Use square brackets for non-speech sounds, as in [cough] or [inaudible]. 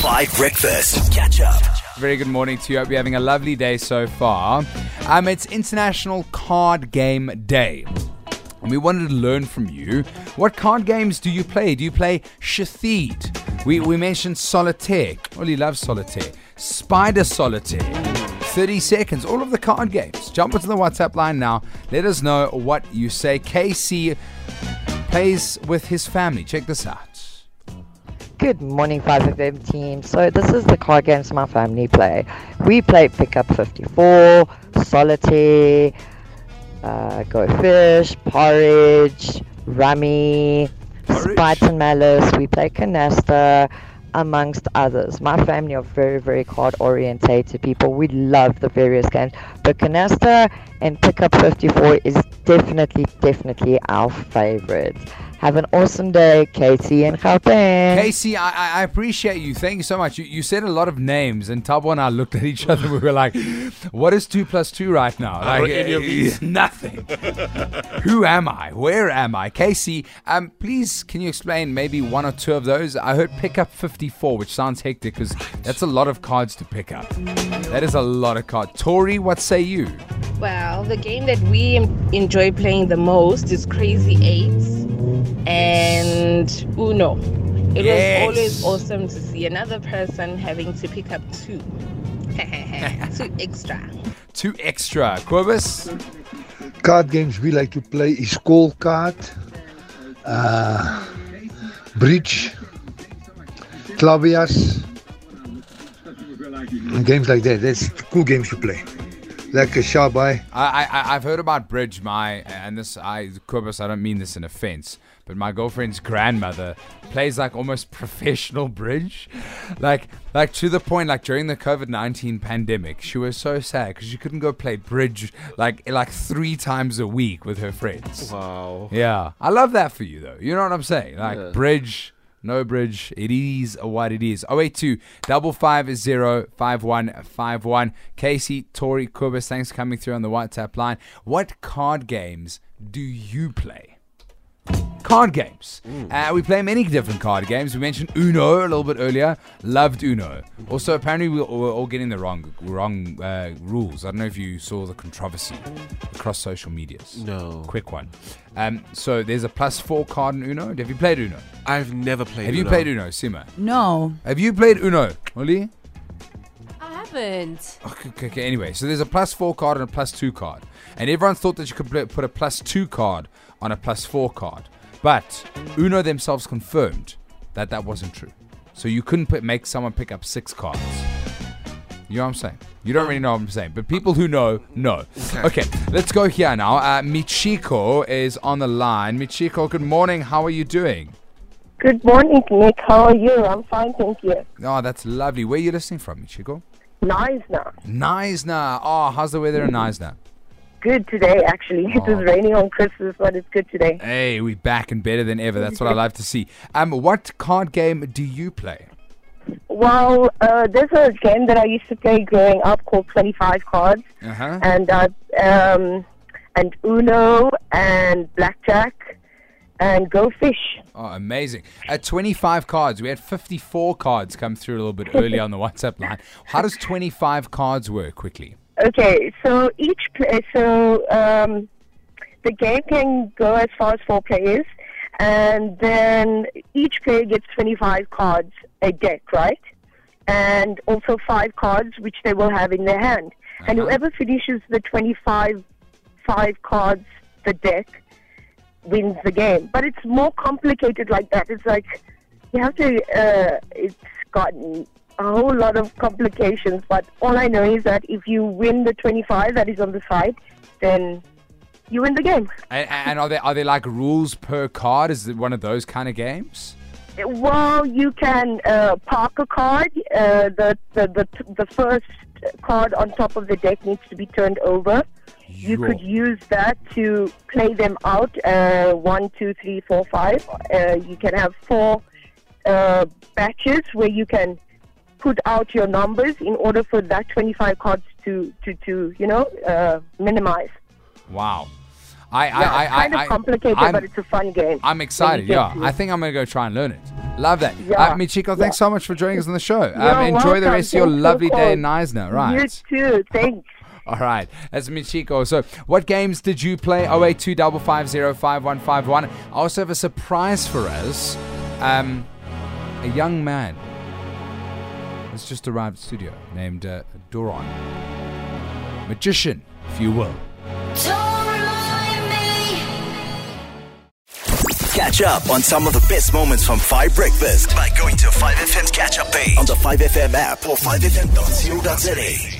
5 Breakfast. Catch up. Very good morning to you. Hope you're having a lovely day so far. Um, it's International Card Game Day. And we wanted to learn from you. What card games do you play? Do you play Shathid? We, we mentioned Solitaire. Oli loves Solitaire. Spider Solitaire. 30 seconds. All of the card games. Jump into the WhatsApp line now. Let us know what you say. KC plays with his family. Check this out. Good morning, 5FM team. So, this is the card games my family play. We play Pickup 54, Solitaire, uh, Go Fish, Porridge, Rummy, Porridge? Spite and Malice. We play Canasta, amongst others. My family are very, very card orientated people. We love the various games. But Canasta and Pickup 54 is definitely, definitely our favorite. Have an awesome day, Casey and Gauteng. Casey, I, I I appreciate you. Thank you so much. You, you said a lot of names, and Tabo and I looked at each other. [laughs] We were like, "What is two plus two right now?" Like don't any of these. [laughs] nothing. [laughs] Who am I? Where am I? Casey, um, please can you explain maybe one or two of those? I heard pick up fifty four, which sounds hectic because that's a lot of cards to pick up. That is a lot of cards. Tori, what say you? Well, the game that we enjoy playing the most is Crazy Eights and Uno. It Yes. was always awesome to see another person having to pick up two. [laughs] two extra. Two extra. Quibus. card games we like to play is call card, uh, bridge, clavias, and games like that. That's cool games to play. Like a Shabai. I, I I've heard about bridge. My and this I Quibus. I don't mean this in offense, but my girlfriend's grandmother plays like almost [laughs] professional bridge, like like to the point like during the COVID nineteen pandemic, she was so sad because she couldn't go play bridge like like three times a week with her friends. Wow. Yeah, I love that for you though. You know what I'm saying? Like Yeah. bridge, no bridge. It is what it is. 082 double five zero five one five one. Casey, Tori, Kubis, thanks for coming through on the WhatsApp line. What card games do you play? Card games. Uh, we play many different card games. We mentioned Uno a little bit earlier. Loved Uno. Also, apparently we we're all getting the wrong wrong uh, rules. I don't know if you saw the controversy across social medias. No. Quick one. Um, so there's a plus four card in Uno. Have you played Uno? I've never played Uno. Have you Uno. played Uno, Sima? No, Have you played Uno, Oli? I haven't. Okay, okay, okay, anyway, so there's a plus four card and a plus two card. And everyone thought that you could pl- put a plus two card on a plus four card. But Uno themselves confirmed that that wasn't true. So you couldn't put, make someone pick up six cards. You know what I'm saying? You don't really know what I'm saying, but people who know, know. Okay, let's go here now. Uh, Michiko is on the line. Michiko, good morning. How are you doing? Good morning, Nick. How are you? I'm fine, thank you. Oh, that's lovely. Where are you listening from, Michiko? Nice now. Knysna. Oh, how's the weather in Knysna? Good today, actually. [laughs] It was Oh. raining on Christmas, but it's good today. Hey, we're back and better than ever. That's what I [laughs] love to see. Um, what card game do you play? Well, uh, there's a game that I used to play growing up called 25 Cards, Uh huh. and uh, um, and Uno and Blackjack and Go Fish. Oh, amazing. At 25 cards, we had 54 cards come through a little bit early on the [laughs] WhatsApp line. How does 25 cards work quickly? Okay, so each play, so um, the game can go as far as four players, and then each player gets 25 cards a deck, right? And also five cards which they will have in their hand. And Uh-huh. whoever finishes the 25 five cards the deck wins the game. But it's more complicated like that. It's like you have to. Uh, it's gotten a whole lot of complications. But all I know is that if you win the 25 that is on the side, then you win the game. And, and are there are there like rules per card? Is it one of those kind of games? Well, you can uh, park a card. Uh, the, the the the first card on top of the deck needs to be turned over. You Yo. could use that to play them out. Uh, one, two, three, four, five. Uh, you can have four uh, batches where you can put out your numbers in order for that 25 cards to, to, to you know, uh, minimize. Wow. I, Yeah, I, I, it's kind I, of complicated, I'm, but it's a fun game. I'm excited. Yeah, I think I'm gonna go try and learn it. Love that. Yeah, Uh, Michiko, thanks so much for joining us on the show. Um, enjoy the welcome. rest of your lovely day in. Knysna. Right. You too. Thanks. [laughs] All right, that's Michiko. So, what games did you play? 082 I also have a surprise for us. Um, a young man has just arrived at the studio named uh, Doron. Magician, if you will. Catch up on some of the best moments from 5 Breakfast by going to 5FM's catch up page on the 5FM app or 5FM.co.za.